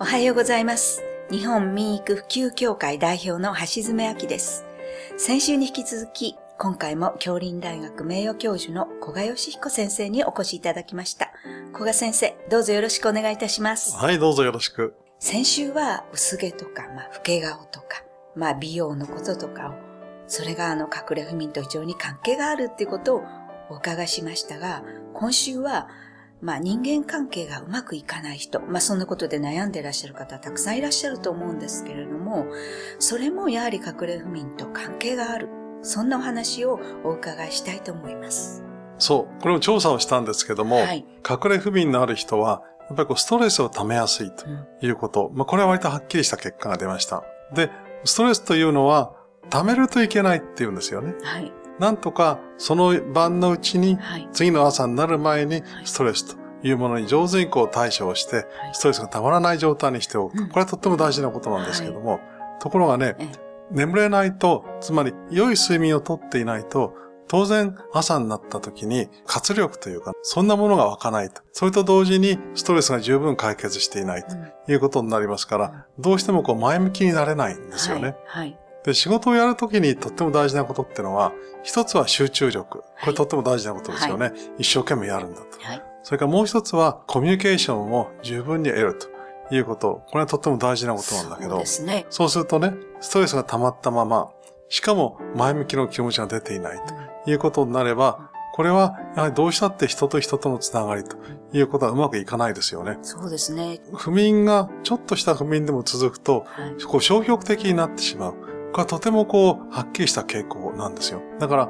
おはようございます。日本民育普及協会代表の橋爪明です。先週に引き続き、今回も京林大学名誉教授の古賀義彦先生にお越しいただきました。古賀先生、どうぞよろしくお願いいたします。はい、どうぞよろしく。先週は薄毛とか、まあ、老け顔とか、まあ、美容のこととかを、それがあの隠れ不眠と非常に関係があるっていうことをお伺いしましたが、今週は、まあ人間関係がうまくいかない人、まあそんなことで悩んでいらっしゃる方たくさんいらっしゃると思うんですけれども、それもやはり隠れ不眠と関係がある。そんなお話をお伺いしたいと思います。そう、これも調査をしたんですけども、はい隠れ不眠のある人は、やっぱりこうストレスを溜めやすいとうんいうこと。まあ、これは割とはっきりした結果が出ました。で、ストレスというのは、溜めるといけないっていうんですよね。はい。なんとか、その晩のうちに、はい。次の朝になる前に、ストレスというものに上手にこう対処をして、ストレスが溜まらない状態にしておく。うんこれはとっても大事なことなんですけども、ところがねええ、眠れないと、つまり良い睡眠をとっていないと、当然朝になった時に活力というか、そんなものが湧かないと。それと同時にストレスが十分解決していないということになりますから、どうしてもこう前向きになれないんですよね。はい。はい。で、仕事をやるときにとっても大事なことってのは、一つは集中力。これとっても大事なことですよね。一生懸命やるんだと。はい。それからもう一つは、コミュニケーションを十分に得るということ。これはとっても大事なことなんだけどそうで、すね。そうするとね、ストレスが溜まったまま、しかも前向きの気持ちが出ていないということになれば、これはやはりどうしたって人と人とのつながりということはうまくいかないですよね。そうですね。不眠が、ちょっとした不眠でも続くと、はい。こう消極的になってしまう。これはとてもこう、はっきりした傾向なんですよ。だから、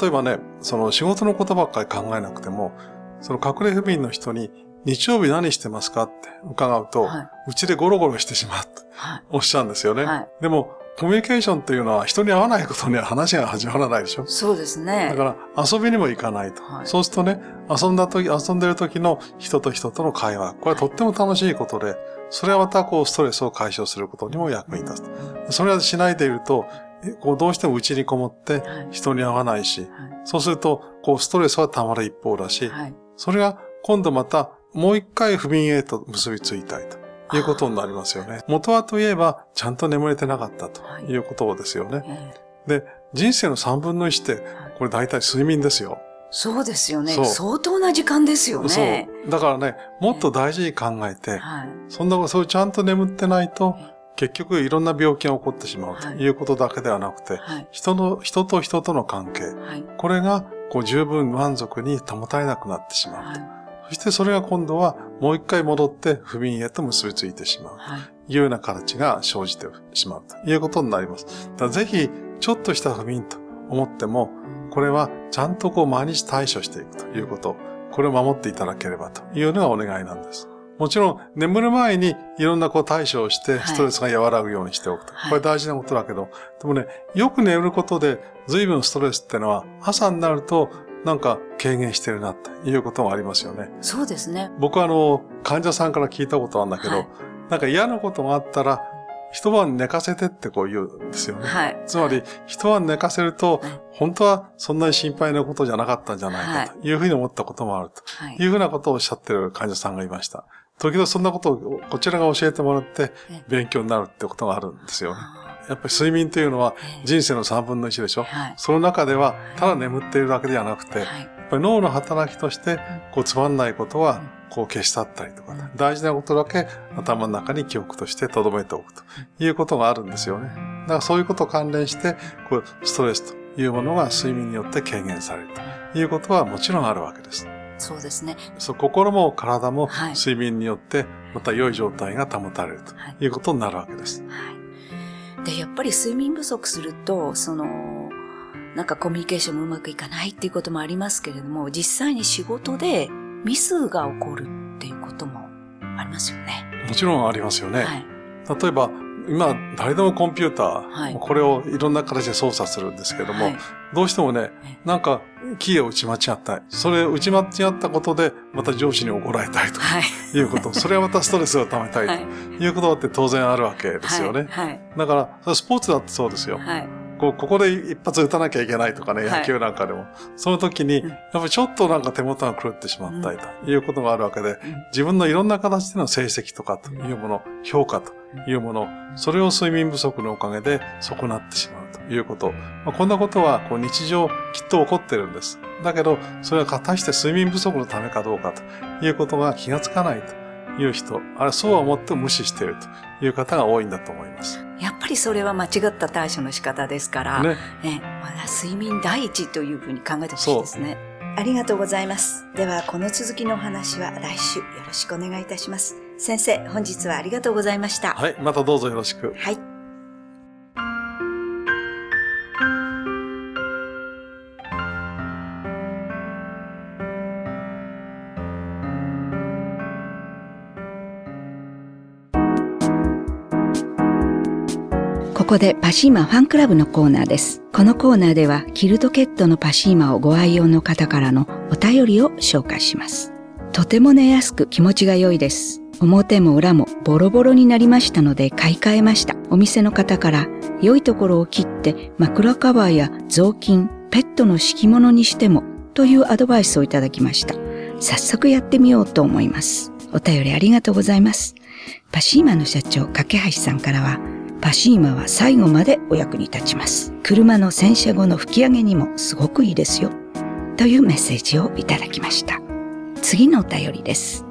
例えばね、その仕事のことばっかり考えなくても、その隠れ不眠の人に、日曜日何してますか？って伺うと、はうちでゴロゴロしてしまうとはい。おっしゃるんですよね。はいでも、コミュニケーションっていうのは人に会わないことには話が始まらないでしょ。そうですね。だから遊びにも行かないと。はいそうするとね、遊んだ時、遊んでる時の人と人との会話。これはとっても楽しいことで、それはまたこうストレスを解消することにも役に立つ。それはしないでいると、えこうどうしても家にこもってはい人に会わないし、はいそうするとこうストレスは溜まる一方だし、はい。それが今度またもう一回不眠へと結びついたいということになりますよね。元はといえばちゃんと眠れてなかったということですよね。ええで、人生の三分の一ってこれ大体睡眠ですよ。そうですよね。相当な時間ですよね。そう。だからね、もっと大事に考えて、はい。そんな、そうちゃんと眠ってないとえ、結局いろんな病気が起こってしまうとはいいうことだけではなくて、はい。人の、人と人との関係、はい。これがこう十分満足に保たれなくなってしまう。はい。そしてそれが今度はもう一回戻って不眠へと結びついてしまう。はい。いうような形が生じてしまうということになります。ぜひ、ちょっとした不眠と思っても、これはちゃんとこう毎日対処していくということ、これを守っていただければというのがお願いなんです。もちろん、眠る前にいろんなこう対処をして、はいストレスが和らぐようにしておくと。はいこれ大事なことだけど、でもね、よく眠ることで、随分ストレスってのは、朝になると、なんか軽減してるな、ということもありますよね。そうですね。僕はあの、患者さんから聞いたことあるんだけど、はいなんか嫌なことがあったら、一晩寝かせてってこう言うんですよね。はい。つまり、一晩寝かせるとはい、本当はそんなに心配なことじゃなかったんじゃないかというふうに思ったこともあるとはい。いうふうなことをおっしゃってる患者さんがいました。時々そんなことをこちらが教えてもらってえ勉強になるってことがあるんですよね。あやっぱり睡眠というのはええ人生の3分の1でしょ。はい。その中ではただ眠っているだけではなくて、はい。やっぱり脳の働きとして、こうつまんないことは、こう消し去ったりとか、うん大事なことだけ頭の中に記憶として留めておくということがあるんですよね。だからそういうこと関連して、こうストレスというものが睡眠によって軽減されるということはもちろんあるわけです。そうですね。そう心も体もはい睡眠によってまた良い状態が保たれるとはい。いうことになるわけです。はい。で、やっぱり睡眠不足すると、その、なんかコミュニケーションもうまくいかないっていうこともありますけれども、実際に仕事でミスが起こるっていうこともありますよね。もちろんありますよね。はい。例えば、今、誰でもコンピューター、はいこれをいろんな形で操作するんですけども、はいどうしてもねえ、なんか、キーを打ち間違ったい。それを打ち間違ったことで、また上司に怒られたいとはい。いうこと。それはまたストレスを溜めたいはい。ということだって当然あるわけですよね。はい。だから、スポーツだってそうですよ。はい。こう、ここで一発打たなきゃいけないとかね、はい野球なんかでも。その時に、うんやっぱりちょっとなんか手元が狂ってしまったりということがあるわけで、うん自分のいろんな形での成績とかというもの、評価というもの、それを睡眠不足のおかげで損なってしまうということ。まあ、こんなことはこう日常きっと起こってるんです。だけど、それは果たして睡眠不足のためかどうかということが気がつかないという人、あれそうは思っても無視しているという方が多いんだと思います。やっぱりそれは間違った対処の仕方ですから、ね。ね、まだ睡眠第一というふうに考えてほしいですね。ありがとうございます。では、この続きのお話は来週よろしくお願いいたします。先生、本日はありがとうございました。はい。またどうぞよろしく。はい。ここでパシーマファンクラブのコーナーです。このコーナーではキルトケットのパシーマをご愛用の方からのお便りを紹介します。とても寝やすく気持ちが良いです。表も裏もボロボロになりましたので買い替えました。お店の方から良いところを切って枕カバーや雑巾、ペットの敷物にしてもというアドバイスをいただきました。早速やってみようと思います。お便りありがとうございます。パシーマの社長、架橋さんからは、パシーマは最後までお役に立ちます。車の洗車後の吹き上げにもすごくいいですよ。というメッセージをいただきました。次のお便りです。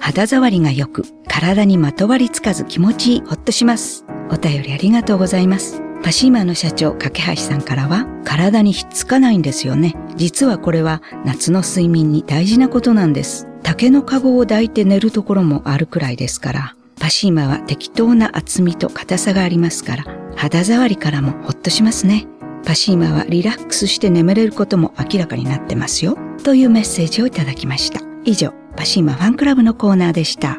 肌触りが良く、体にまとわりつかず気持ちいい、ほっとします。お便りありがとうございます。パシーマの社長、架橋さんからは、体にひっつかないんですよね。実はこれは夏の睡眠に大事なことなんです。竹の籠を抱いて寝るところもあるくらいですから、パシーマは適当な厚みと硬さがありますから、肌触りからもほっとしますね。パシーマはリラックスして眠れることも明らかになってますよ。というメッセージをいただきました。以上、パシーマファンクラブのコーナーでした。